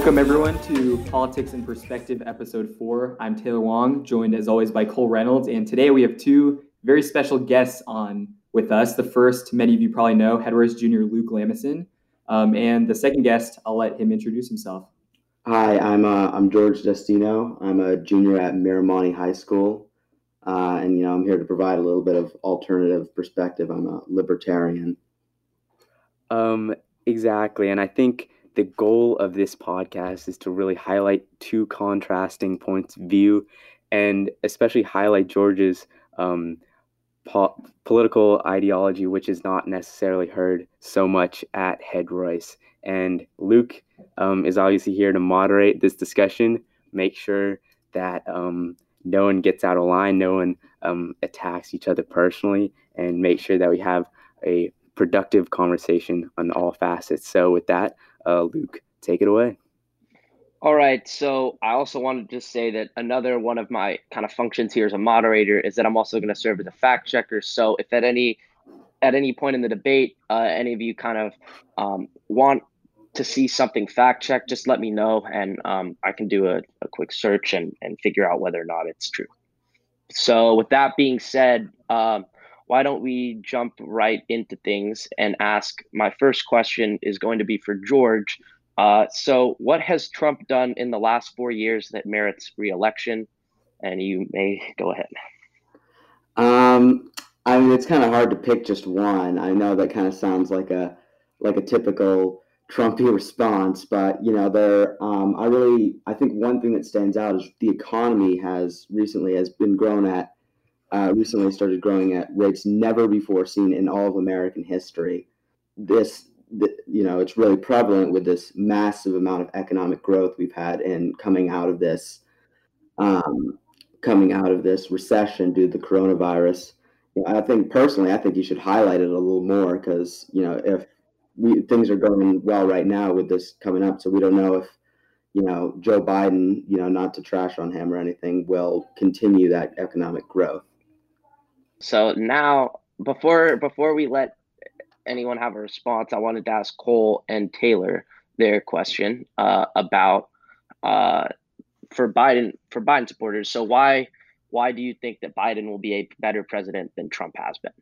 Welcome, everyone, to Politics and Perspective, Episode 4. I'm Taylor Wong, joined as always by Cole Reynolds. And today we have two very special guests on with us. The first, many of you probably know, Head Royce Junior Luke Lamison. Um, and the second guest, I'll let him introduce himself. Hi, I'm uh, I'm George Destino. I'm a junior at Miramonte High School, uh, and you know I'm here to provide a little bit of alternative perspective. I'm a libertarian. Um, exactly, and I think the goal of this podcast is to really highlight two contrasting points of view and especially highlight George's um, po- political ideology, which is not necessarily heard so much at Head Royce. And Luke um, is obviously here to moderate this discussion, make sure that um, no one gets out of line, no one um, attacks each other personally, and make sure that we have a productive conversation on all facets. So, with that, uh, Luke, take it away. All right. So I also wanted to just say that another one of my kind of functions here as a moderator is that I'm also going to serve as a fact checker. So if at any at any point in the debate, uh, any of you kind of um, want to see something fact checked, just let me know, and um, I can do a, a quick search and and figure out whether or not it's true. So with that being said, um, why don't we jump right into things and ask? My first question is going to be for George. Uh, so, what has Trump done in the last four years that merits reelection? And you may go ahead. Um, I mean, it's kind of hard to pick just one. I know that kind of sounds like a like a typical Trumpy response, but you know, there. Um, I really, I think one thing that stands out is the economy has recently has been grown at uh, recently started growing at rates never before seen in all of American history. This, the, you know, it's really prevalent with this massive amount of economic growth we've had and coming out of this, um, coming out of this recession due to the coronavirus. You know, I think personally, I think you should highlight it a little more because you know if we, things are going well right now with this coming up, so we don't know if you know Joe Biden, you know, not to trash on him or anything, will continue that economic growth. So now, before before we let anyone have a response, I wanted to ask Cole and Taylor their question uh, about uh, for Biden for Biden supporters. So why why do you think that Biden will be a better president than Trump has been?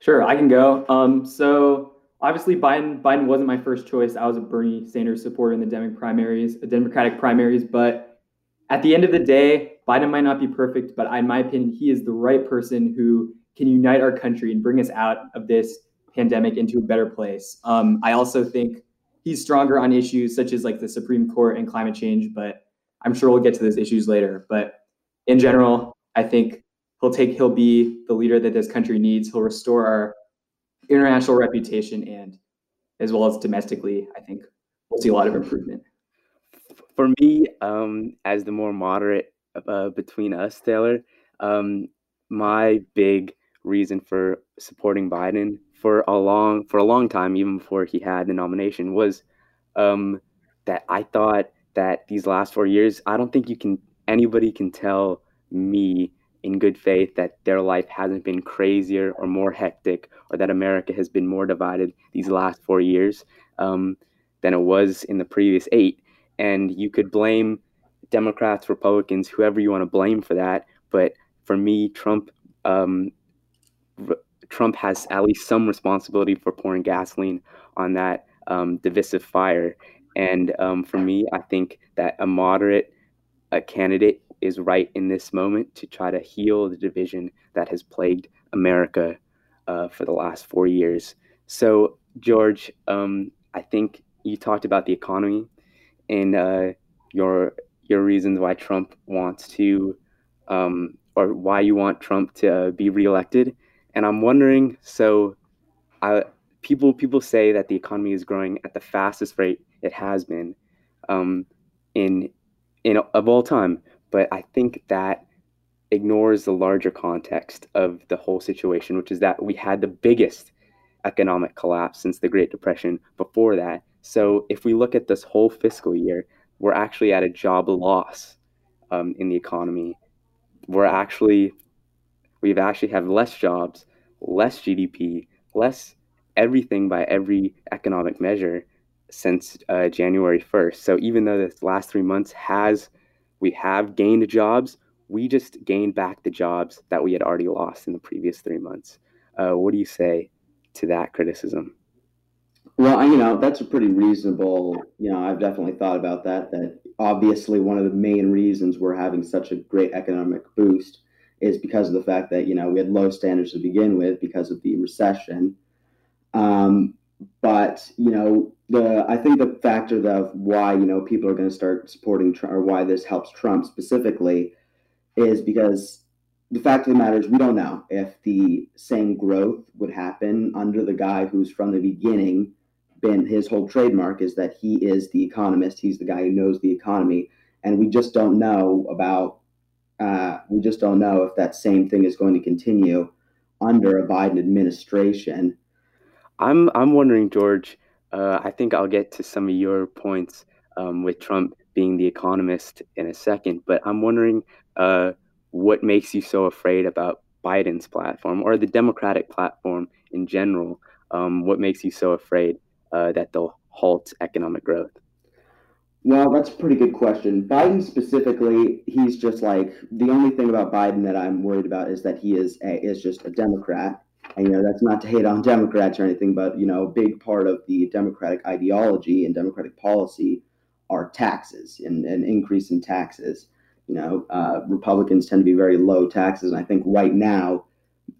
Sure, I can go. Um, so obviously Biden Biden wasn't my first choice. I was a Bernie Sanders supporter in the Democratic primaries, the Democratic primaries, but at the end of the day, Biden might not be perfect, but in my opinion, he is the right person who can unite our country and bring us out of this pandemic into a better place. Um, I also think he's stronger on issues such as like the Supreme Court and climate change, but I'm sure we'll get to those issues later. But in general, I think he'll take he'll be the leader that this country needs. He'll restore our international reputation and as well as domestically, I think we'll see a lot of improvement. For me, um, as the more moderate uh, between us, Taylor, um, my big reason for supporting Biden for a long for a long time, even before he had the nomination, was um, that I thought that these last four years, I don't think you can anybody can tell me in good faith that their life hasn't been crazier or more hectic, or that America has been more divided these last four years um, than it was in the previous eight. And you could blame Democrats, Republicans, whoever you want to blame for that. But for me, Trump, um, r- Trump has at least some responsibility for pouring gasoline on that um, divisive fire. And um, for me, I think that a moderate a candidate is right in this moment to try to heal the division that has plagued America uh, for the last four years. So, George, um, I think you talked about the economy in uh, your your reasons why Trump wants to, um, or why you want Trump to uh, be reelected. And I'm wondering, so, I, people people say that the economy is growing at the fastest rate it has been, um, in in of all time. But I think that ignores the larger context of the whole situation, which is that we had the biggest economic collapse since the Great Depression before that, so if we look at this whole fiscal year, we're actually at a job loss um, in the economy. We're actually, we've actually have less jobs, less GDP, less everything by every economic measure since uh, January 1st. So even though this last three months has we have gained jobs, we just gained back the jobs that we had already lost in the previous three months. Uh, what do you say to that criticism? Well, you know, that's a pretty reasonable, you know, I've definitely thought about that. That obviously one of the main reasons we're having such a great economic boost is because of the fact that, you know, we had low standards to begin with because of the recession. Um, but, you know, the I think the factor of why, you know, people are going to start supporting Trump or why this helps Trump specifically is because the fact of the matter is we don't know if the same growth would happen under the guy who's from the beginning been his whole trademark is that he is the economist. He's the guy who knows the economy, and we just don't know about. Uh, we just don't know if that same thing is going to continue under a Biden administration. I'm I'm wondering, George. Uh, I think I'll get to some of your points um, with Trump being the economist in a second, but I'm wondering uh, what makes you so afraid about Biden's platform or the Democratic platform in general. Um, what makes you so afraid uh, that they'll halt economic growth? Well, that's a pretty good question. Biden specifically, he's just like the only thing about Biden that I'm worried about is that he is a, is just a Democrat. And you know, that's not to hate on Democrats or anything, but you know, a big part of the Democratic ideology and Democratic policy are taxes and an increase in taxes. You know, uh, Republicans tend to be very low taxes, and I think right now,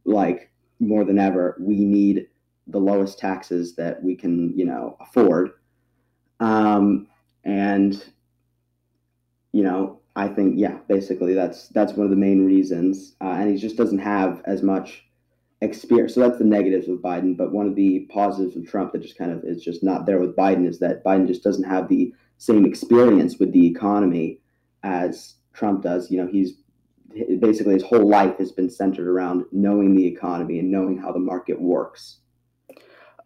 like more than ever, we need the lowest taxes that we can, you know, afford. Um, and you know, I think yeah, basically that's that's one of the main reasons. Uh, and he just doesn't have as much experience. So that's the negatives of Biden. But one of the positives of Trump that just kind of is just not there with Biden is that Biden just doesn't have the same experience with the economy as Trump does. You know, he's basically his whole life has been centered around knowing the economy and knowing how the market works.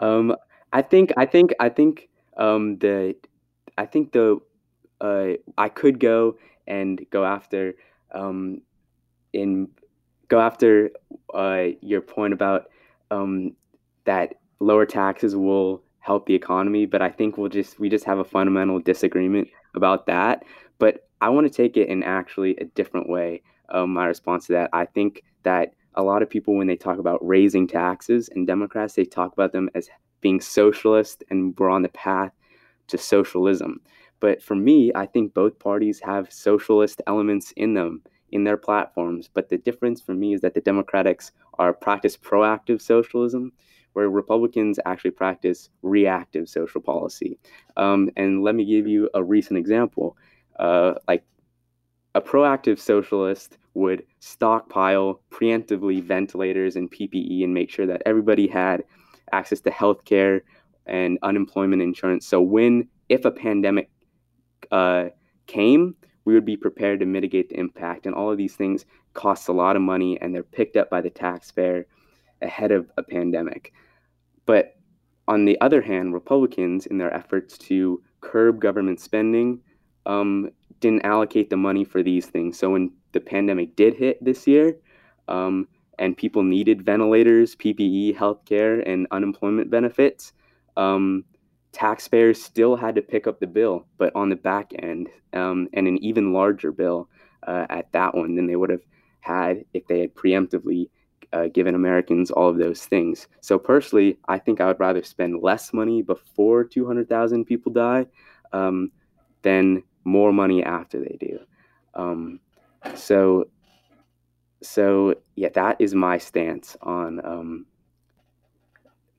Um, I think I think I think um, the I think the uh, I could go and go after um, in go after uh, your point about um, that lower taxes will help the economy, but I think we'll just we just have a fundamental disagreement about that. But I want to take it in actually a different way. Um, my response to that, I think that a lot of people when they talk about raising taxes and Democrats, they talk about them as being socialist and we're on the path to socialism. But for me, I think both parties have socialist elements in them in their platforms. But the difference for me is that the Democrats are practice proactive socialism, where Republicans actually practice reactive social policy. Um, and let me give you a recent example. Uh, like a proactive socialist would stockpile preemptively ventilators and PPE and make sure that everybody had access to health care and unemployment insurance. So when, if a pandemic uh, came, we would be prepared to mitigate the impact. And all of these things cost a lot of money and they're picked up by the taxpayer ahead of a pandemic. But on the other hand, Republicans, in their efforts to curb government spending, um, didn't allocate the money for these things. So when the pandemic did hit this year, um, and people needed ventilators, PPE, healthcare, and unemployment benefits, um, taxpayers still had to pick up the bill, but on the back end, um, and an even larger bill uh, at that one than they would have had if they had preemptively uh, given Americans all of those things. So personally, I think I would rather spend less money before 200,000 people die um, than more money after they do. Um, so, so yeah, that is my stance on um,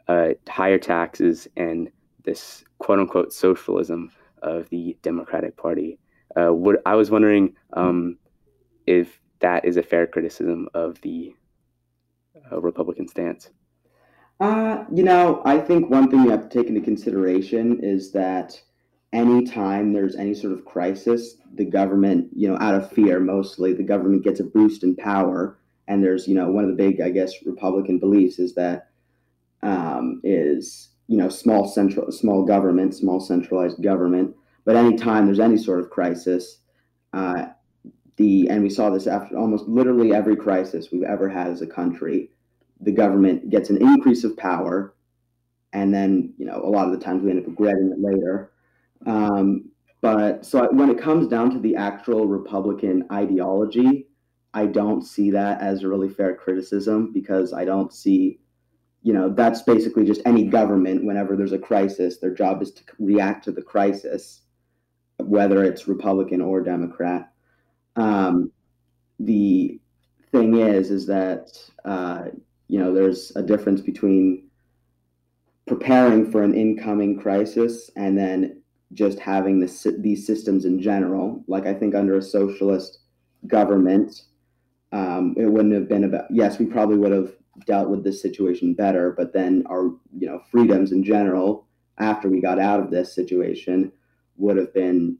uh, higher taxes and this quote unquote socialism of the Democratic Party. Uh, what I was wondering um, if that is a fair criticism of the uh, Republican stance. Uh, you know, I think one thing you have to take into consideration is that anytime there's any sort of crisis, the government, you know, out of fear mostly, the government gets a boost in power. And there's, you know, one of the big, I guess, Republican beliefs is that um, is, you know, small central, small government, small centralized government. But anytime there's any sort of crisis, uh, the and we saw this after almost literally every crisis we've ever had as a country, the government gets an increase of power and then you know a lot of the times we end up regretting it later. Um, but so when it comes down to the actual Republican ideology, I don't see that as a really fair criticism because I don't see, you know, that's basically just any government. Whenever there's a crisis, their job is to react to the crisis, whether it's Republican or Democrat. Um, the thing is, is that uh, you know there's a difference between preparing for an incoming crisis and then just having these systems in general. Like I think under a socialist government, um, it wouldn't have been about. Yes, we probably would have dealt with this situation better, but then our you know freedoms in general after we got out of this situation would have been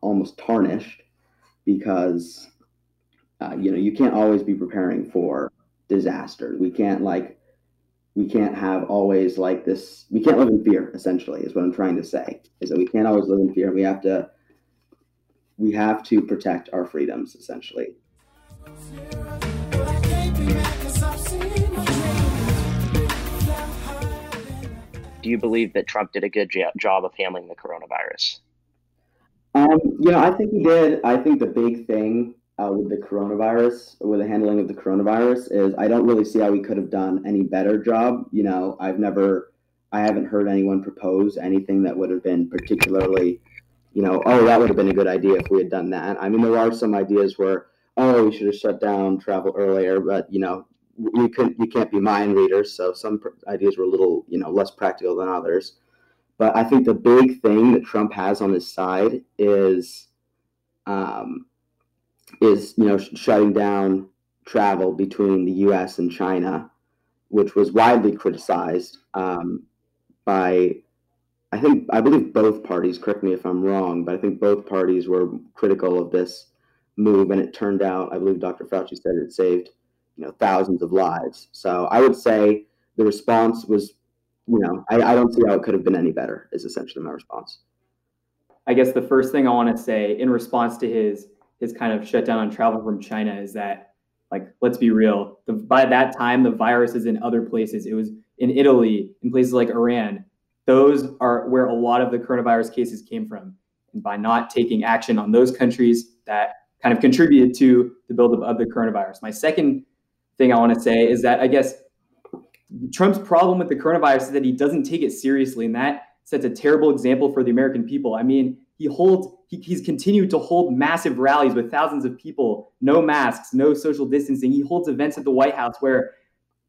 almost tarnished because uh, you know you can't always be preparing for disasters. We can't like we can't have always like this we can't live in fear essentially is what i'm trying to say is that we can't always live in fear we have to we have to protect our freedoms essentially. Do you believe that trump did a good job of handling the coronavirus? Um, you know i think he did. I think the big thing uh, with the coronavirus, with the handling of the coronavirus, is I don't really see how we could have done any better job. You know, I've never, I haven't heard anyone propose anything that would have been particularly, you know, oh, that would have been a good idea if we had done that. I mean, there are some ideas where, oh, we should have shut down travel earlier, but you know, you can you can't be mind readers, so some ideas were a little, you know, less practical than others. But I think the big thing that Trump has on his side is. Um, is you know shutting down travel between the U.S. and China, which was widely criticized um, by, I think I believe both parties. Correct me if I'm wrong, but I think both parties were critical of this move, and it turned out I believe Dr. Fauci said it saved you know thousands of lives. So I would say the response was, you know, I, I don't see how it could have been any better. Is essentially my response. I guess the first thing I want to say in response to his his kind of shutdown on travel from China is that, like, let's be real. The, by that time, the virus is in other places. It was in Italy, in places like Iran. Those are where a lot of the coronavirus cases came from. And by not taking action on those countries, that kind of contributed to the buildup of the coronavirus. My second thing I want to say is that I guess Trump's problem with the coronavirus is that he doesn't take it seriously, and that sets a terrible example for the American people. I mean, he holds he, he's continued to hold massive rallies with thousands of people, no masks, no social distancing. He holds events at the White House where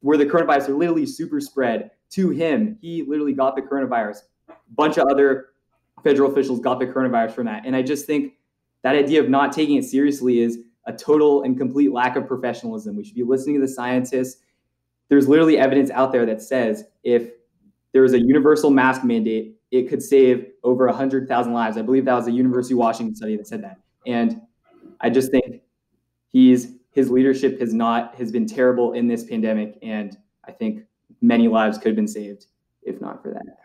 where the coronavirus are literally super spread to him. He literally got the coronavirus. A bunch of other federal officials got the coronavirus from that. And I just think that idea of not taking it seriously is a total and complete lack of professionalism. We should be listening to the scientists. There's literally evidence out there that says if there is a universal mask mandate, it could save over 100,000 lives. I believe that was a University of Washington study that said that. And I just think he's his leadership has not has been terrible in this pandemic and I think many lives could have been saved if not for that.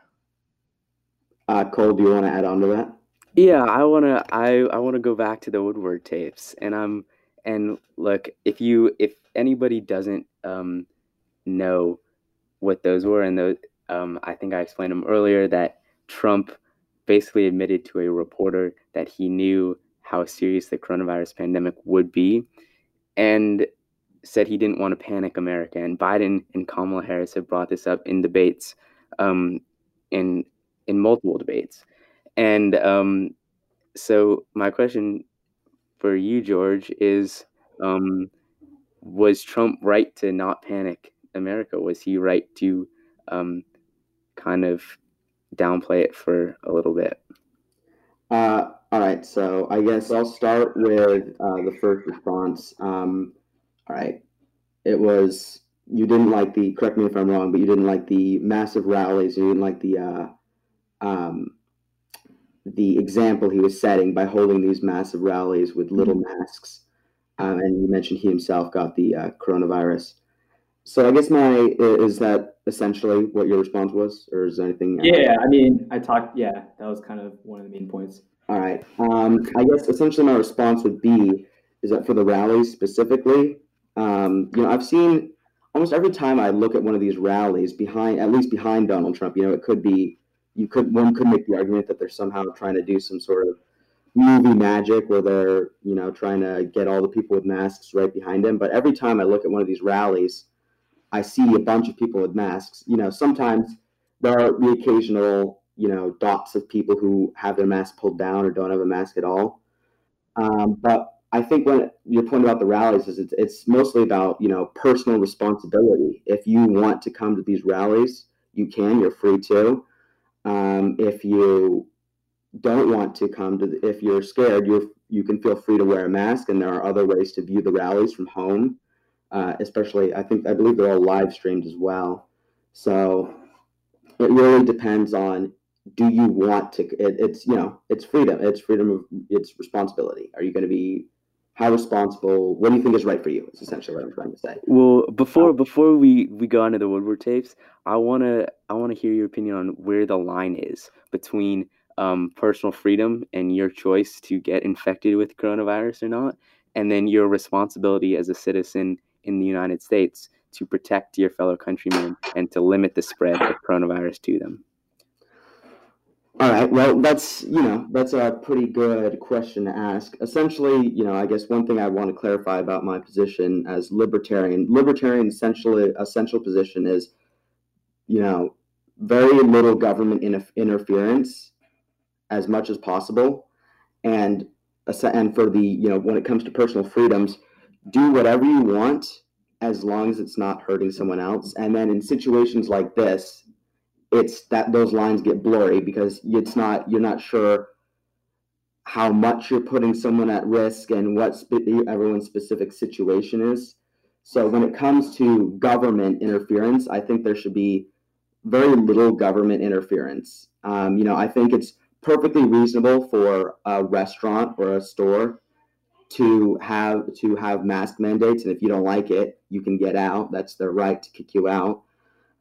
Uh, Cole, do you want to add on to that? Yeah, I wanna I, I wanna go back to the Woodward tapes and I'm and look if you if anybody doesn't um, know what those were and those um, I think I explained them earlier that Trump basically admitted to a reporter that he knew how serious the coronavirus pandemic would be and said he didn't want to panic America. And Biden and Kamala Harris have brought this up in debates, um, in in multiple debates. And um, so my question for you, George, is um, was Trump right to not panic America? Was he right to um, kind of downplay it for a little bit? Uh, all right, so I guess I'll start with uh, the first response. Um, all right, it was you didn't like the. Correct me if I'm wrong, but you didn't like the massive rallies. You didn't like the uh, um, the example he was setting by holding these massive rallies with little masks. Um, and you mentioned he himself got the uh, coronavirus. So I guess my is that essentially what your response was, or is there anything? Yeah, I mean, I talked. Yeah, that was kind of one of the main points. All right. Um, I guess essentially my response would be is that for the rallies specifically, um, you know, I've seen almost every time I look at one of these rallies behind, at least behind Donald Trump, you know, it could be, you could, one could make the argument that they're somehow trying to do some sort of movie magic where they're, you know, trying to get all the people with masks right behind him. But every time I look at one of these rallies, I see a bunch of people with masks. You know, sometimes there are the occasional, you know, dots of people who have their mask pulled down or don't have a mask at all. Um, but I think when your point about the rallies is it's, it's mostly about you know personal responsibility. If you want to come to these rallies, you can. You're free to. Um, if you don't want to come to, the, if you're scared, you you can feel free to wear a mask, and there are other ways to view the rallies from home. Uh, especially, I think I believe they're all live streamed as well. So it really depends on do you want to it, it's you know it's freedom it's freedom of it's responsibility are you going to be how responsible what do you think is right for you is essentially what i'm trying to say well before before we we go into the woodward tapes i want to i want to hear your opinion on where the line is between um, personal freedom and your choice to get infected with coronavirus or not and then your responsibility as a citizen in the united states to protect your fellow countrymen and to limit the spread of coronavirus to them all right. Well, that's you know that's a pretty good question to ask. Essentially, you know, I guess one thing I want to clarify about my position as libertarian, libertarian essentially essential position is, you know, very little government interference, as much as possible, and and for the you know when it comes to personal freedoms, do whatever you want as long as it's not hurting someone else. And then in situations like this, it's that those lines get blurry because it's not you're not sure how much you're putting someone at risk and what spe- everyone's specific situation is. So when it comes to government interference, I think there should be very little government interference. Um, you know, I think it's perfectly reasonable for a restaurant or a store to have to have mask mandates, and if you don't like it, you can get out. That's their right to kick you out.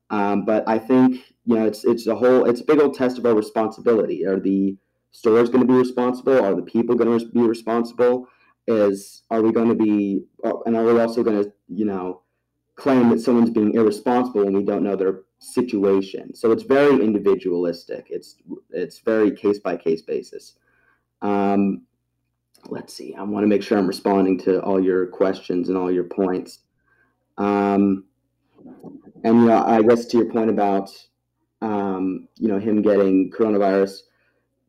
Um, but I think you know it's it's a whole it's a big old test of our responsibility. Are the stores going to be responsible? Are the people going to be responsible? Is are we going to be uh, and are we also going to you know claim that someone's being irresponsible when we don't know their situation? So it's very individualistic. It's it's very case by case basis. Um, let's see. I want to make sure I'm responding to all your questions and all your points. Um, and you know, I guess to your point about um, you know him getting coronavirus,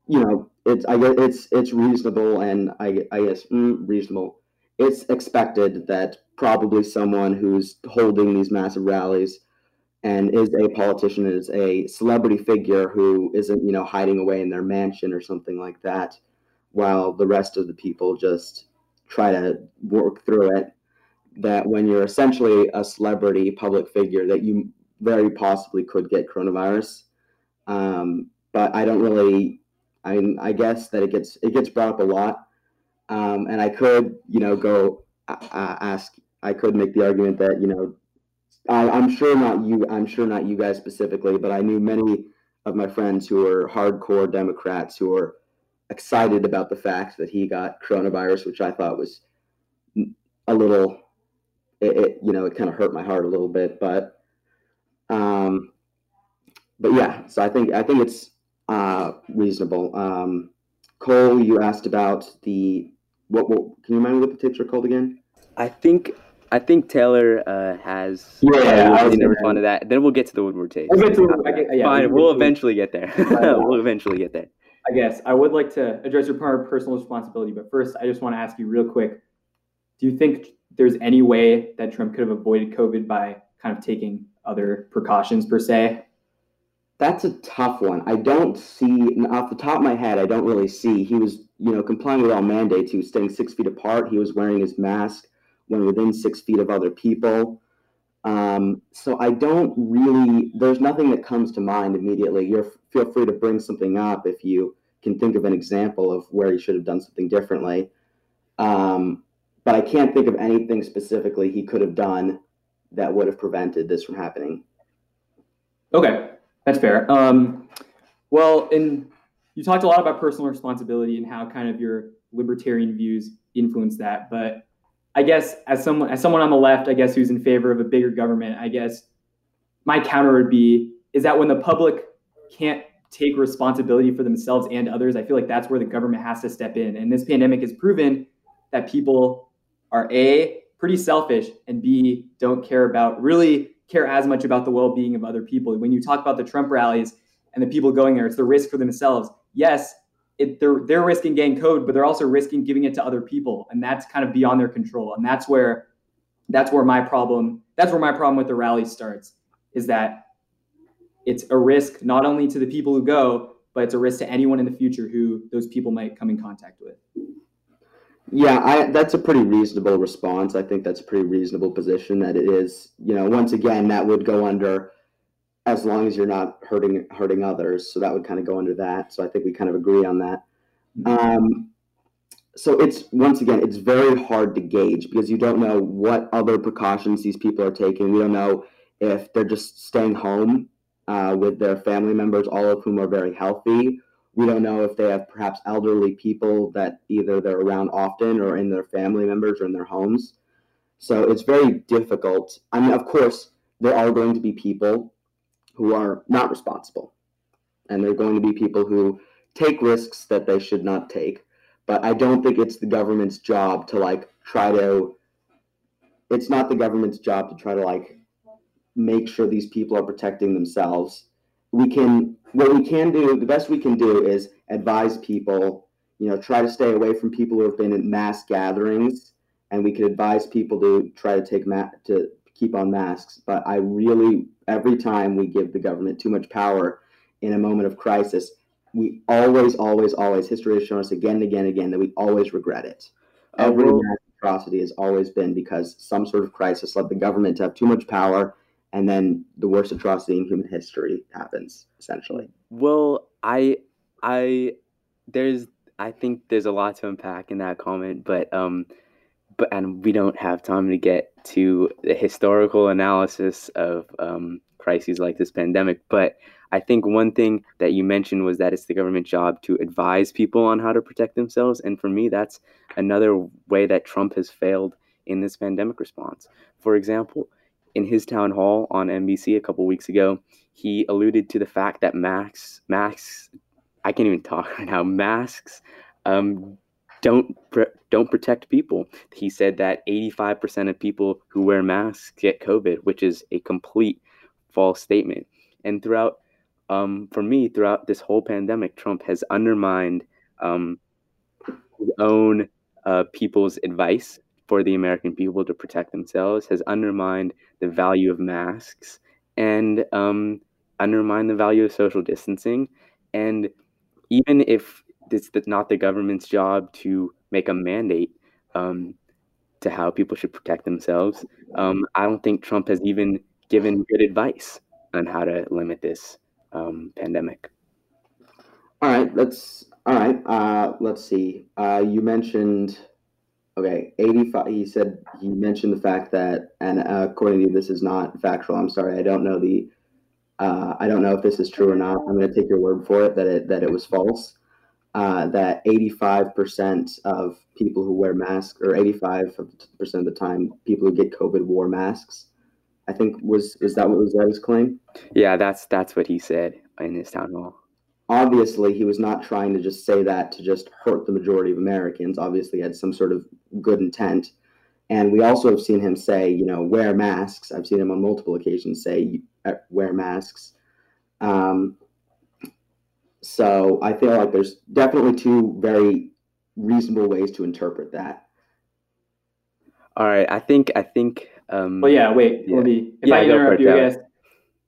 you know, it's I guess it's it's reasonable and I I guess mm, reasonable. It's expected that probably someone who's holding these massive rallies and is a politician is a celebrity figure who isn't you know hiding away in their mansion or something like that while the rest of the people just try to work through it that when you're essentially a celebrity public figure that you very possibly could get coronavirus. Um, but i don't really I, I guess that it gets it gets brought up a lot. Um, and i could you know go uh, ask i could make the argument that you know I, i'm sure not you i'm sure not you guys specifically but i knew many of my friends who are hardcore democrats who are excited about the fact that he got coronavirus which i thought was a little it, it you know it kind of hurt my heart a little bit but um but yeah so i think i think it's uh reasonable um cole you asked about the what, what can you remind me what the tips are called again i think I think Taylor uh, has. Yeah, to respond to that. Then we'll get to the Woodward tape. We'll get to, get, yeah, Fine, we'll, we'll eventually get there. we'll eventually get there. I guess I would like to address your part of personal responsibility, but first, I just want to ask you real quick: Do you think there's any way that Trump could have avoided COVID by kind of taking other precautions per se? That's a tough one. I don't see off the top of my head. I don't really see. He was, you know, complying with all mandates. He was staying six feet apart. He was wearing his mask when within six feet of other people. Um, so I don't really. There's nothing that comes to mind immediately. You're feel free to bring something up if you can think of an example of where he should have done something differently. Um, but I can't think of anything specifically he could have done that would have prevented this from happening. Okay, that's fair. Um, well, and you talked a lot about personal responsibility and how kind of your libertarian views influence that. But I guess as someone as someone on the left, I guess who's in favor of a bigger government, I guess my counter would be is that when the public can't take responsibility for themselves and others, I feel like that's where the government has to step in. And this pandemic has proven that people are a pretty selfish and b don't care about really care as much about the well-being of other people. When you talk about the Trump rallies and the people going there, it's the risk for themselves. Yes, it, they're they're risking getting code, but they're also risking giving it to other people, and that's kind of beyond their control. And that's where that's where my problem that's where my problem with the rally starts is that it's a risk not only to the people who go, but it's a risk to anyone in the future who those people might come in contact with. Yeah, I, that's a pretty reasonable response. I think that's a pretty reasonable position that it is. You know, once again, that would go under as long as you're not hurting hurting others. So that would kind of go under that. So I think we kind of agree on that. Um, so it's once again, it's very hard to gauge because you don't know what other precautions these people are taking. We don't know if they're just staying home uh, with their family members, all of whom are very healthy. We don't know if they have perhaps elderly people that either they're around often or in their family members or in their homes. So it's very difficult. I mean, of course, there are going to be people who are not responsible, and there are going to be people who take risks that they should not take. But I don't think it's the government's job to like try to. It's not the government's job to try to like make sure these people are protecting themselves. We can what we can do, the best we can do is advise people, you know, try to stay away from people who have been in mass gatherings and we could advise people to try to take ma- to keep on masks, but I really every time we give the government too much power in a moment of crisis, we always, always, always, history has shown us again and again and again that we always regret it. Every mass atrocity has always been because some sort of crisis led the government to have too much power and then the worst atrocity in human history happens essentially well i i there's i think there's a lot to unpack in that comment but um but and we don't have time to get to the historical analysis of um, crises like this pandemic but i think one thing that you mentioned was that it's the government job to advise people on how to protect themselves and for me that's another way that trump has failed in this pandemic response for example in his town hall on NBC a couple weeks ago, he alluded to the fact that masks, masks, I can't even talk right now. Masks um, don't don't protect people. He said that 85% of people who wear masks get COVID, which is a complete false statement. And throughout, um, for me, throughout this whole pandemic, Trump has undermined um, his own uh, people's advice for the American people to protect themselves has undermined the value of masks and um, undermined the value of social distancing. And even if it's not the government's job to make a mandate um, to how people should protect themselves, um, I don't think Trump has even given good advice on how to limit this um, pandemic. All right, let's. All right, uh, let's see. Uh, you mentioned Okay, 85. He said he mentioned the fact that, and uh, according to you, this is not factual. I'm sorry, I don't know the, uh, I don't know if this is true or not. I'm going to take your word for it that it that it was false. Uh, that 85% of people who wear masks, or 85% of the time, people who get COVID wore masks. I think was is that what was that his claim? Yeah, that's that's what he said in his town hall obviously he was not trying to just say that to just hurt the majority of Americans. Obviously, had some sort of good intent. And we also have seen him say, you know, wear masks. I've seen him on multiple occasions say, uh, wear masks. Um, so I feel like there's definitely two very reasonable ways to interpret that. All right, I think I think. Um, well, yeah. Wait, yeah. me. If yeah, I interrupt you, I guess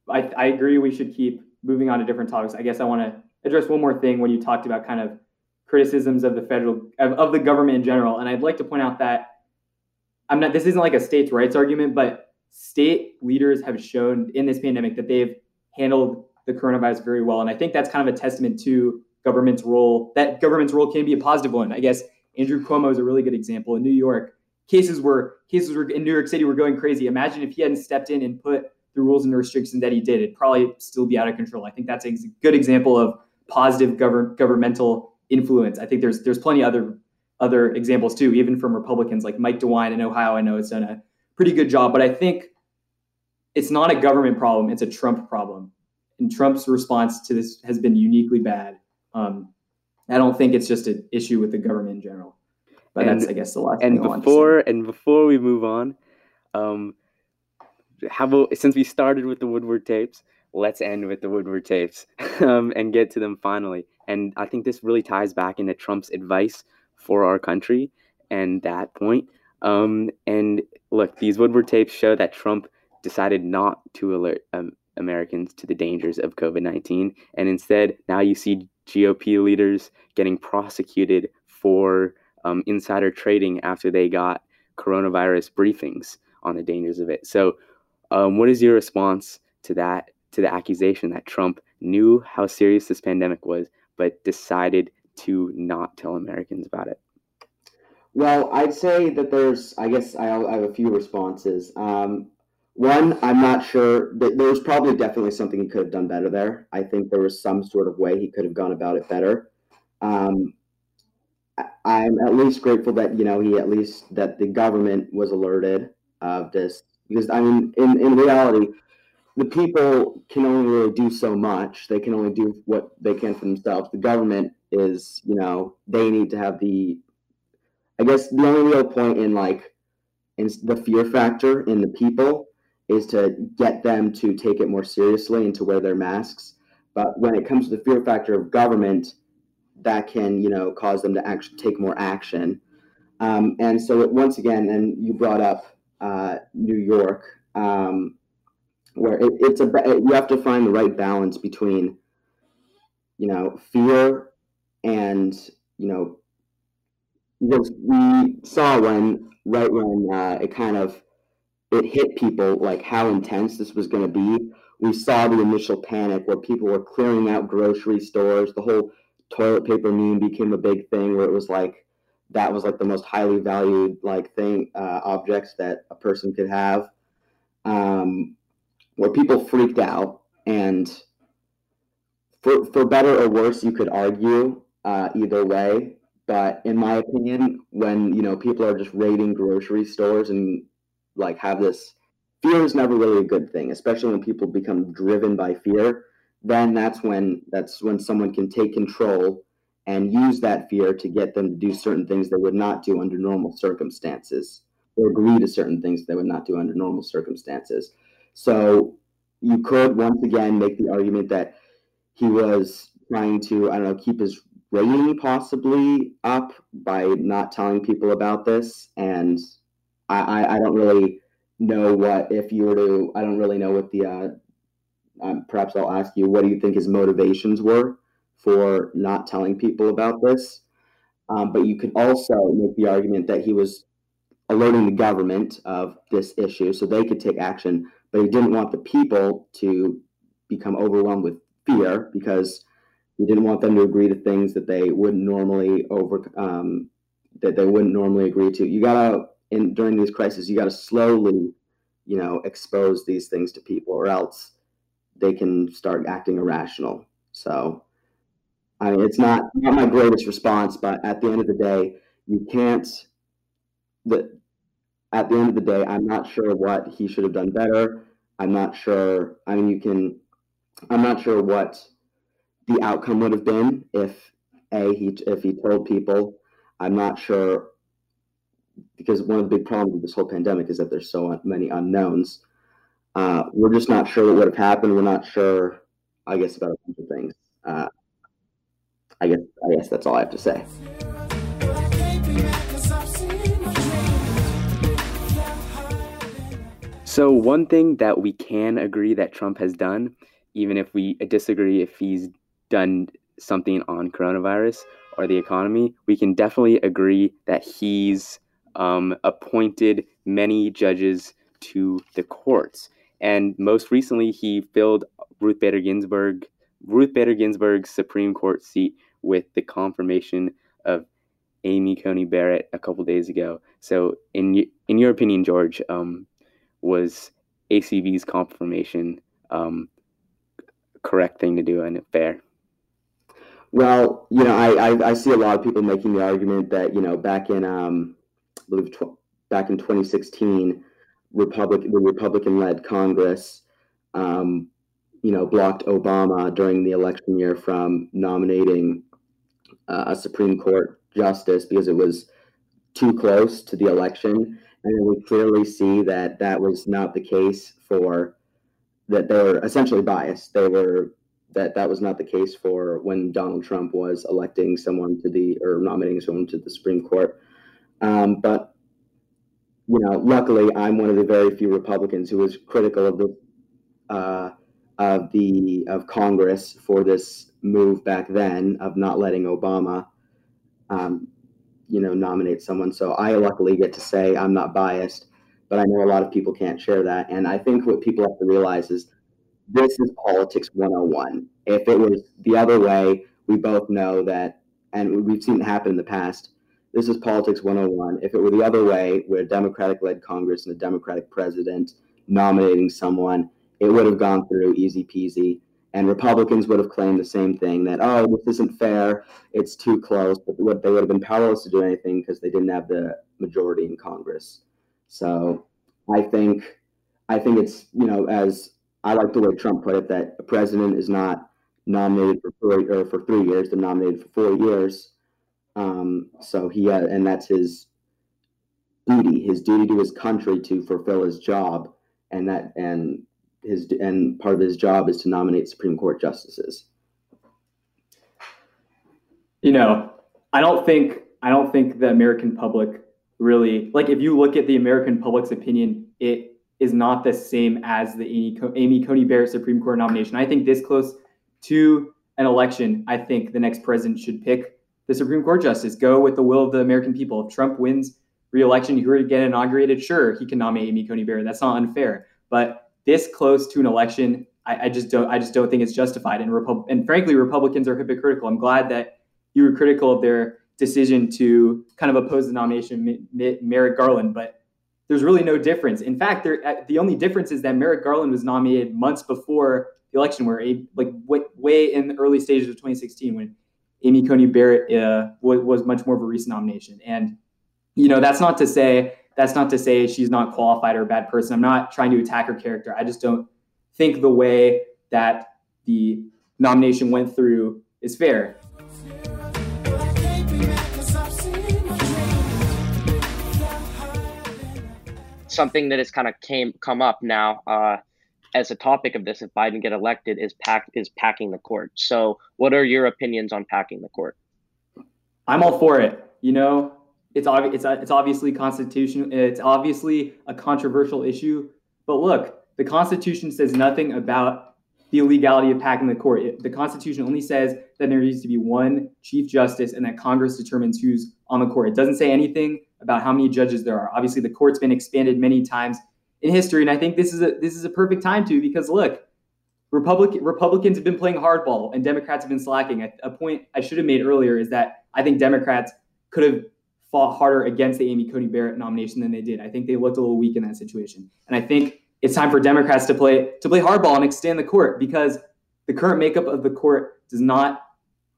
I, I agree. We should keep moving on to different topics. I guess I want to address one more thing when you talked about kind of criticisms of the federal of, of the government in general. And I'd like to point out that I'm not this isn't like a states' rights argument, but state leaders have shown in this pandemic that they've handled the coronavirus very well. And I think that's kind of a testament to government's role. That government's role can be a positive one. I guess Andrew Cuomo is a really good example. In New York, cases were cases were in New York City were going crazy. Imagine if he hadn't stepped in and put the rules and the restrictions that he did, it'd probably still be out of control. I think that's a good example of positive govern, governmental influence. I think there's there's plenty other other examples too, even from Republicans like Mike DeWine in Ohio. I know it's done a pretty good job, but I think it's not a government problem; it's a Trump problem. And Trump's response to this has been uniquely bad. Um, I don't think it's just an issue with the government in general. But and, that's, I guess, the last. And before and before we move on, um, how about since we started with the Woodward tapes, let's end with the Woodward tapes um, and get to them finally. And I think this really ties back into Trump's advice for our country and that point. Um, and look, these Woodward tapes show that Trump decided not to alert um, Americans to the dangers of COVID 19. And instead, now you see GOP leaders getting prosecuted for um, insider trading after they got coronavirus briefings on the dangers of it. So, um, what is your response to that? To the accusation that Trump knew how serious this pandemic was, but decided to not tell Americans about it? Well, I'd say that there's, I guess I have a few responses. Um, one, I'm not sure. That there was probably definitely something he could have done better there. I think there was some sort of way he could have gone about it better. Um, I'm at least grateful that you know he at least that the government was alerted of this because I mean in in reality the people can only really do so much. They can only do what they can for themselves. The government is you know they need to have the I guess the only real point in like in the fear factor in the people is to get them to take it more seriously and to wear their masks. But when it comes to the fear factor of government, that can you know cause them to actually take more action. Um, and so it, once again, and you brought up uh, New York, um, where it, it's a you have to find the right balance between you know fear and you know because we saw when right when uh, it kind of it hit people like how intense this was going to be. We saw the initial panic where people were clearing out grocery stores. The whole toilet paper meme became a big thing where it was like that was like the most highly valued like thing uh, objects that a person could have. Um, where people freaked out and for for better or worse, you could argue uh, either way. But in my opinion, when you know people are just raiding grocery stores and like have this fear is never really a good thing, especially when people become driven by fear. Then that's when that's when someone can take control and use that fear to get them to do certain things they would not do under normal circumstances or agree to certain things they would not do under normal circumstances. So you could once again make the argument that he was trying to, I don't know, keep his rating possibly up by not telling people about this and I, I don't really know what if you were to I don't really know what the uh, um, perhaps I'll ask you what do you think his motivations were for not telling people about this. Um, but you could also make the argument that he was alerting the government of this issue so they could take action but he didn't want the people to become overwhelmed with fear because he didn't want them to agree to things that they wouldn't normally over um, that they wouldn't normally agree to. You gotta in during these crises, you got to slowly, you know, expose these things to people, or else they can start acting irrational. So, I mean, it's not not my greatest response, but at the end of the day, you can't. The at the end of the day, I'm not sure what he should have done better. I'm not sure. I mean, you can. I'm not sure what the outcome would have been if a he if he told people. I'm not sure because one of the big problems with this whole pandemic is that there's so many unknowns. Uh, we're just not sure what would have happened. We're not sure, I guess, about a bunch of things. Uh, I guess, I guess that's all I have to say. So one thing that we can agree that Trump has done, even if we disagree if he's done something on coronavirus or the economy, we can definitely agree that he's um, appointed many judges to the courts. And most recently, he filled Ruth Bader Ginsburg, Ruth Bader Ginsburg's Supreme Court seat with the confirmation of Amy Coney Barrett a couple days ago. So, in in your opinion, George, um, was ACB's confirmation um, correct thing to do and fair? Well, you know, I, I, I see a lot of people making the argument that you know back in um, believe tw- back in 2016, Republic the Republican-led Congress, um, you know, blocked Obama during the election year from nominating uh, a Supreme Court justice because it was too close to the election, and we clearly see that that was not the case for that they were essentially biased. They were that that was not the case for when Donald Trump was electing someone to the or nominating someone to the Supreme Court. Um, but you know, luckily, I'm one of the very few Republicans who was critical of the uh, of the of Congress for this move back then of not letting Obama, um, you know, nominate someone. So I luckily get to say I'm not biased, but I know a lot of people can't share that. And I think what people have to realize is this is politics 101. If it was the other way, we both know that, and we've seen it happen in the past. This is politics 101. If it were the other way, a Democratic led Congress and a Democratic president nominating someone, it would have gone through easy peasy. And Republicans would have claimed the same thing that, oh, this isn't fair, it's too close. But what they would have been powerless to do anything because they didn't have the majority in Congress. So I think I think it's, you know, as I like the way Trump put it that a president is not nominated for four or for three years; they're nominated for four years. Um, so he uh, and that's his duty, his duty to his country to fulfill his job, and that and his and part of his job is to nominate Supreme Court justices. You know, I don't think I don't think the American public really like if you look at the American public's opinion, it is not the same as the Amy, Amy Coney Barrett Supreme Court nomination. I think this close to an election, I think the next president should pick the Supreme Court justice. Go with the will of the American people. If Trump wins re-election, he were to get inaugurated, sure, he can nominate Amy Coney Barrett. That's not unfair. But this close to an election, I, I just don't. I just don't think it's justified. And and frankly, Republicans are hypocritical. I'm glad that you were critical of their decision to kind of oppose the nomination of Merrick Garland, but there's really no difference. In fact, there, uh, the only difference is that Merrick Garland was nominated months before the election, where a, like way in the early stages of 2016 when Amy Coney Barrett uh, was, was much more of a recent nomination. And you know that's not to say that's not to say she's not qualified or a bad person. I'm not trying to attack her character. I just don't think the way that the nomination went through is fair. something that has kind of came come up now uh, as a topic of this if Biden get elected is pack is packing the court. So, what are your opinions on packing the court? I'm all for it. You know, it's obvious it's it's obviously constitutional. It's obviously a controversial issue, but look, the Constitution says nothing about the illegality of packing the court. It, the Constitution only says that there needs to be one Chief Justice and that Congress determines who's on the court. It doesn't say anything about how many judges there are. Obviously, the court's been expanded many times in history, and I think this is a this is a perfect time to because look, Republican Republicans have been playing hardball and Democrats have been slacking. A, a point I should have made earlier is that I think Democrats could have fought harder against the Amy Coney Barrett nomination than they did. I think they looked a little weak in that situation, and I think it's time for Democrats to play to play hardball and extend the court because the current makeup of the court does not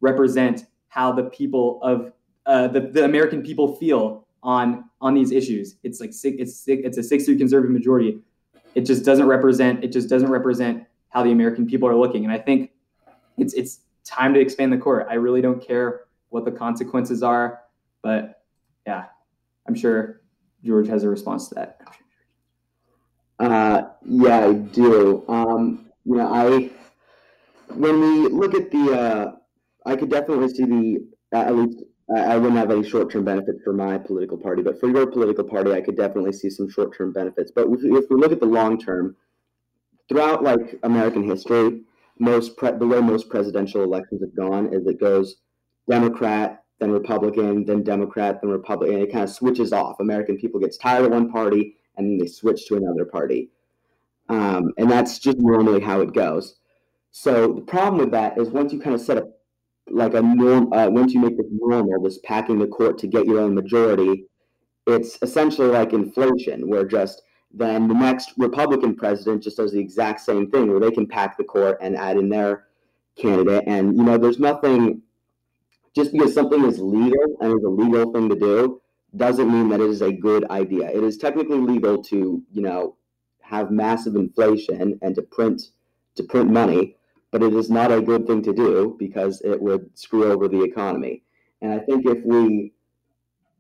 represent how the people of uh, the, the American people feel on on these issues. It's like it's it's a six three conservative majority. It just doesn't represent it just doesn't represent how the American people are looking. And I think it's it's time to expand the court. I really don't care what the consequences are, but yeah, I'm sure George has a response to that. Uh, yeah, I do. Um, you know, I when we look at the, uh, I could definitely see the at least I wouldn't have any short term benefits for my political party, but for your political party, I could definitely see some short term benefits. But if, if we look at the long term, throughout like American history, most pre- the way most presidential elections have gone is it goes Democrat, then Republican, then Democrat, then Republican, it kind of switches off. American people gets tired of one party and then they switch to another party, um, and that's just normally how it goes. So the problem with that is once you kind of set up like a norm uh, once you make this normal this packing the court to get your own majority it's essentially like inflation where just then the next republican president just does the exact same thing where they can pack the court and add in their candidate and you know there's nothing just because something is legal and is a legal thing to do doesn't mean that it is a good idea. It is technically legal to, you know, have massive inflation and to print to print money, but it is not a good thing to do because it would screw over the economy. And I think if we,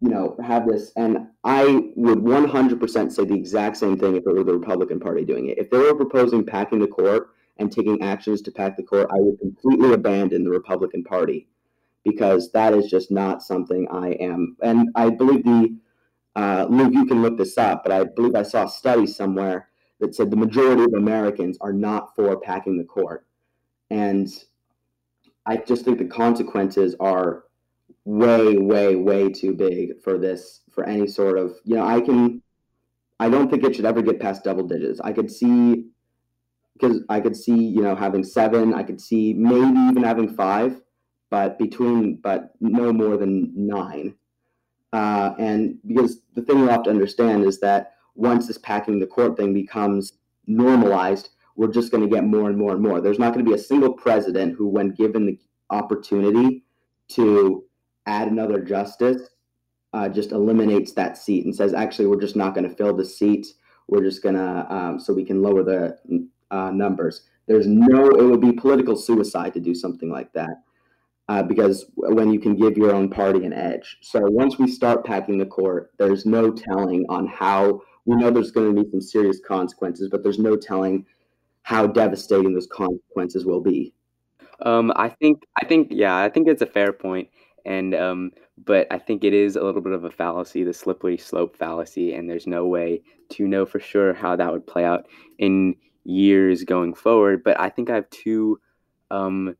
you know, have this, and I would 100% say the exact same thing if it were the Republican Party doing it. If they were proposing packing the court and taking actions to pack the court, I would completely abandon the Republican Party because that is just not something I am. And I believe the uh, Luke, you can look this up, but I believe I saw a study somewhere that said the majority of Americans are not for packing the court. And I just think the consequences are way, way, way too big for this, for any sort of, you know, I can, I don't think it should ever get past double digits. I could see, because I could see, you know, having seven, I could see maybe even having five, but between, but no more than nine. Uh, and because the thing you have to understand is that once this packing the court thing becomes normalized, we're just going to get more and more and more. There's not going to be a single president who, when given the opportunity to add another justice, uh, just eliminates that seat and says, actually, we're just not going to fill the seat. We're just going to, um, so we can lower the uh, numbers. There's no, it would be political suicide to do something like that uh, because when you can give your own party an edge. So once we start packing the court, there's no telling on how we know there's going to be some serious consequences, but there's no telling how devastating those consequences will be. Um, I think, I think, yeah, I think it's a fair point, and um, but I think it is a little bit of a fallacy, the slippery slope fallacy, and there's no way to know for sure how that would play out in years going forward. But I think I have two um,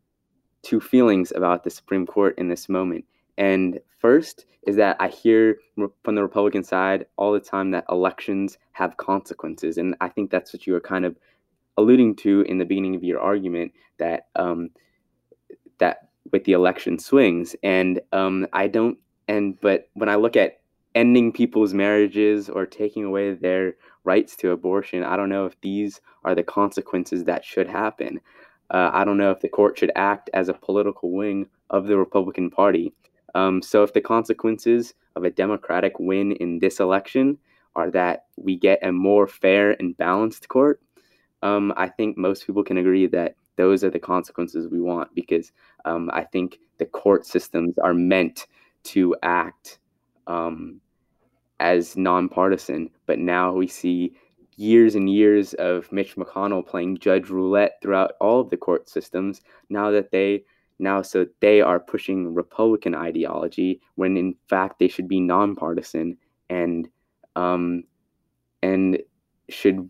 two feelings about the Supreme Court in this moment. And first is that I hear from the Republican side all the time that elections have consequences. And I think that's what you were kind of alluding to in the beginning of your argument that um, that with the election swings. And um, I don't, and but when I look at ending people's marriages or taking away their rights to abortion, I don't know if these are the consequences that should happen. Uh, I don't know if the court should act as a political wing of the Republican Party. Um, so, if the consequences of a Democratic win in this election are that we get a more fair and balanced court, um, I think most people can agree that those are the consequences we want because um, I think the court systems are meant to act um, as nonpartisan. But now we see years and years of Mitch McConnell playing judge roulette throughout all of the court systems now that they now so they are pushing Republican ideology when in fact they should be nonpartisan and um, and should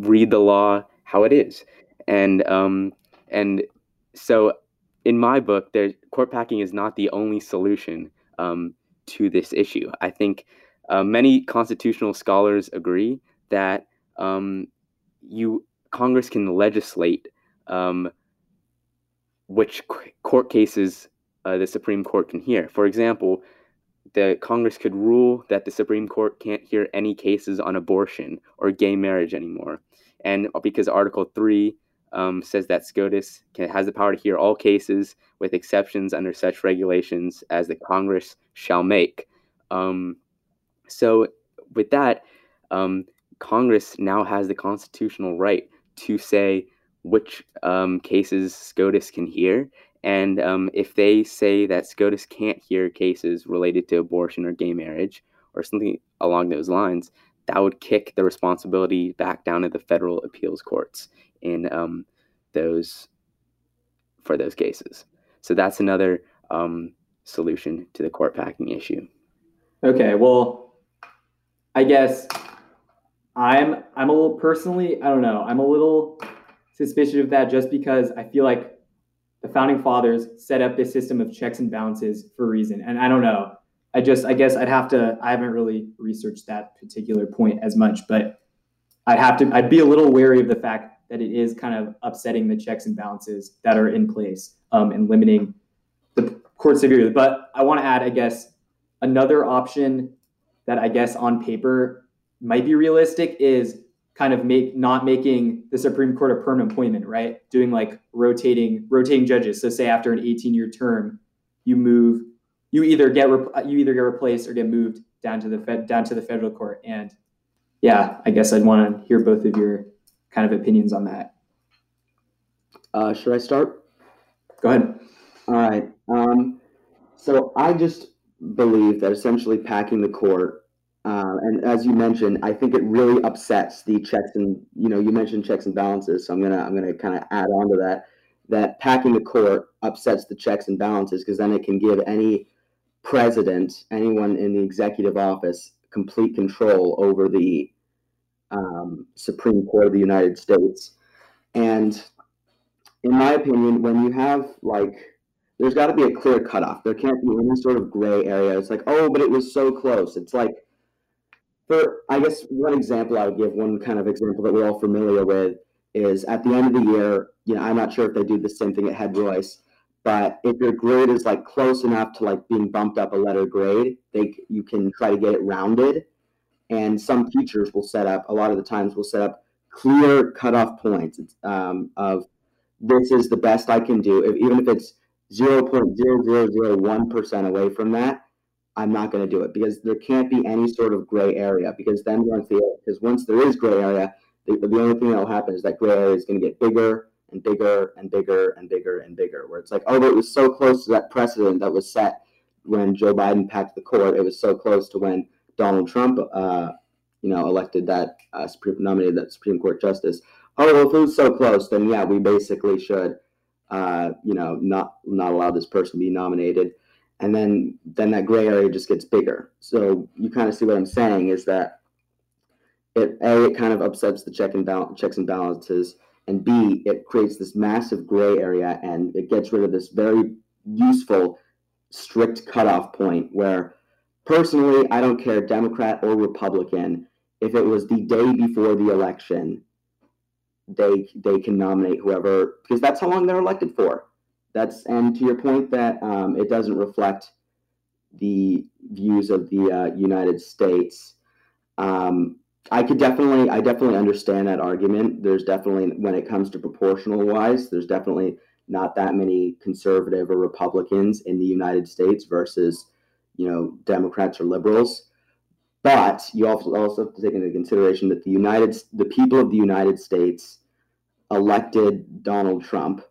read the law how it is and um, and so in my book there court packing is not the only solution um, to this issue I think uh, many constitutional scholars agree that um, you Congress can legislate um, which court cases uh, the Supreme Court can hear. For example, the Congress could rule that the Supreme Court can't hear any cases on abortion or gay marriage anymore, and because Article Three um, says that SCOTUS can, has the power to hear all cases with exceptions under such regulations as the Congress shall make. Um, so, with that, um, Congress now has the constitutional right to say which um, cases SCOTUS can hear. And um, if they say that SCOTUS can't hear cases related to abortion or gay marriage or something along those lines, that would kick the responsibility back down to the federal appeals courts in um, those for those cases. So that's another um, solution to the court packing issue. Okay, well, I guess I'm I'm a little personally, I don't know, I'm a little suspicious of that just because I feel like the founding fathers set up this system of checks and balances for a reason. And I don't know. I just I guess I'd have to I haven't really researched that particular point as much, but I'd have to I'd be a little wary of the fact that it is kind of upsetting the checks and balances that are in place um, and limiting the court severely. But I want to add, I guess, another option that I guess on paper might be realistic is kind of make not making the Supreme Court a permanent appointment, right? Doing like rotating rotating judges. So say after an 18 year term, you move, you either get you either get replaced or get moved down to the fed down to the federal court. And yeah, I guess I'd want to hear both of your kind of opinions on that. Uh, should I start? Go ahead. All right. Um, so I just believe that essentially packing the court, uh, and as you mentioned, I think it really upsets the checks and you know you mentioned checks and balances, so I'm gonna I'm gonna kind of add on to that. That packing the court upsets the checks and balances because then it can give any president, anyone in the executive office, complete control over the um, Supreme Court of the United States. And in my opinion, when you have like, there's got to be a clear cutoff. There can't be any sort of gray area. It's like, oh, but it was so close. It's like, for I guess one example I would give, one kind of example that we're all familiar with is at the end of the year, you know, I'm not sure if they do the same thing at Head Royce, but if your grade is like close enough to like being bumped up a letter grade, they you can try to get it rounded. And some teachers will set up a lot of the times will set up clear cutoff points um, of this is the best I can do. If, even if it's 0.0001% away from that, I'm not going to do it because there can't be any sort of gray area. Because then once the because once there is gray area, the, the only thing that will happen is that gray area is going to get bigger and bigger and bigger and bigger and bigger. Where it's like, oh, but it was so close to that precedent that was set when Joe Biden packed the court. It was so close to when Donald Trump, uh, you know, elected that uh, Supreme, nominated that Supreme Court justice. Oh, well, if it was so close, then yeah, we basically should, uh, you know, not not allow this person to be nominated. And then then that gray area just gets bigger. So you kind of see what I'm saying is that it a it kind of upsets the check and balance checks and balances and B, it creates this massive gray area and it gets rid of this very useful, strict cutoff point where personally, I don't care, Democrat or Republican, if it was the day before the election, they they can nominate whoever because that's how long they're elected for. That's and to your point that um, it doesn't reflect the views of the uh, United States. Um, I could definitely, I definitely understand that argument. There's definitely, when it comes to proportional wise, there's definitely not that many conservative or Republicans in the United States versus, you know, Democrats or liberals. But you also also have to take into consideration that the United, the people of the United States elected Donald Trump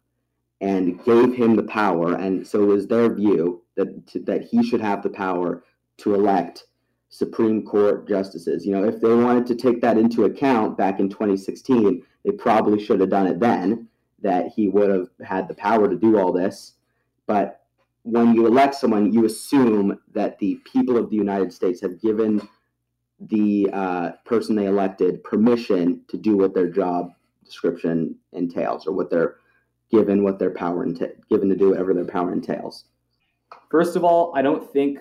and gave him the power, and so it was their view that that he should have the power to elect Supreme Court justices. You know, if they wanted to take that into account back in 2016, they probably should have done it then, that he would have had the power to do all this. But when you elect someone, you assume that the people of the United States have given the uh, person they elected permission to do what their job description entails or what they're given what their power enta- given to do whatever their power entails. First of all, I don't think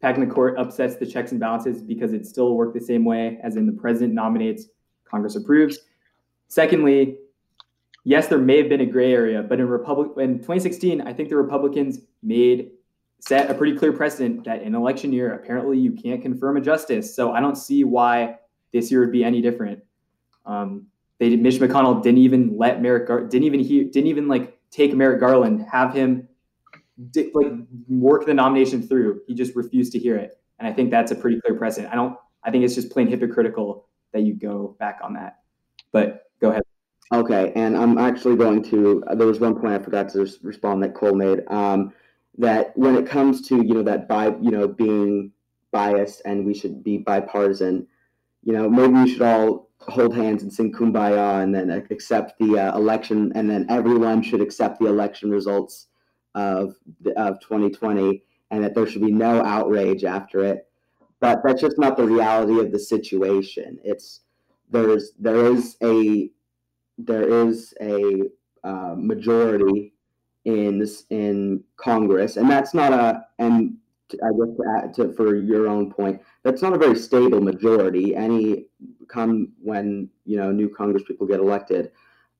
packing the court upsets the checks and balances because it still worked the same way as in the president nominates, Congress approves. Secondly, yes, there may have been a gray area, but in Republic in 2016, I think the Republicans made set a pretty clear precedent that in election year, apparently you can't confirm a justice. So I don't see why this year would be any different. Um, they Mitch McConnell didn't even let Merrick Gar- didn't even hear didn't even like take Merrick Garland, have him like work the nomination through. He just refused to hear it, and I think that's a pretty clear precedent. I don't. I think it's just plain hypocritical that you go back on that. But go ahead. Okay, and I'm actually going to. There was one point I forgot to respond that Cole made. Um, that when it comes to you know that by you know being biased and we should be bipartisan, you know maybe we should all hold hands and sing kumbaya and then accept the uh, election and then everyone should accept the election results of of 2020 and that there should be no outrage after it. But that's just not the reality of the situation. It's there's there is a there is a uh, majority in this in congress and that's not a and I guess to, add to for your own point, that's not a very stable majority. Any come when you know new Congress people get elected,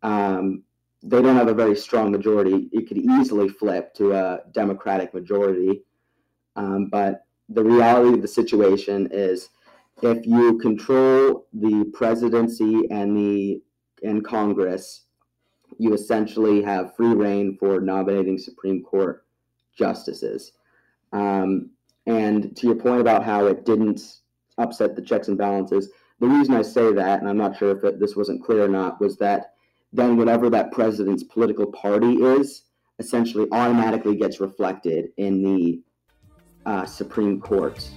um, they don't have a very strong majority. It could easily flip to a Democratic majority. Um, but the reality of the situation is if you control the presidency and the and Congress, you essentially have free reign for nominating Supreme Court justices. Um, and to your point about how it didn't upset the checks and balances, the reason I say that, and I'm not sure if it, this wasn't clear or not, was that then whatever that president's political party is essentially automatically gets reflected in the uh, Supreme Court.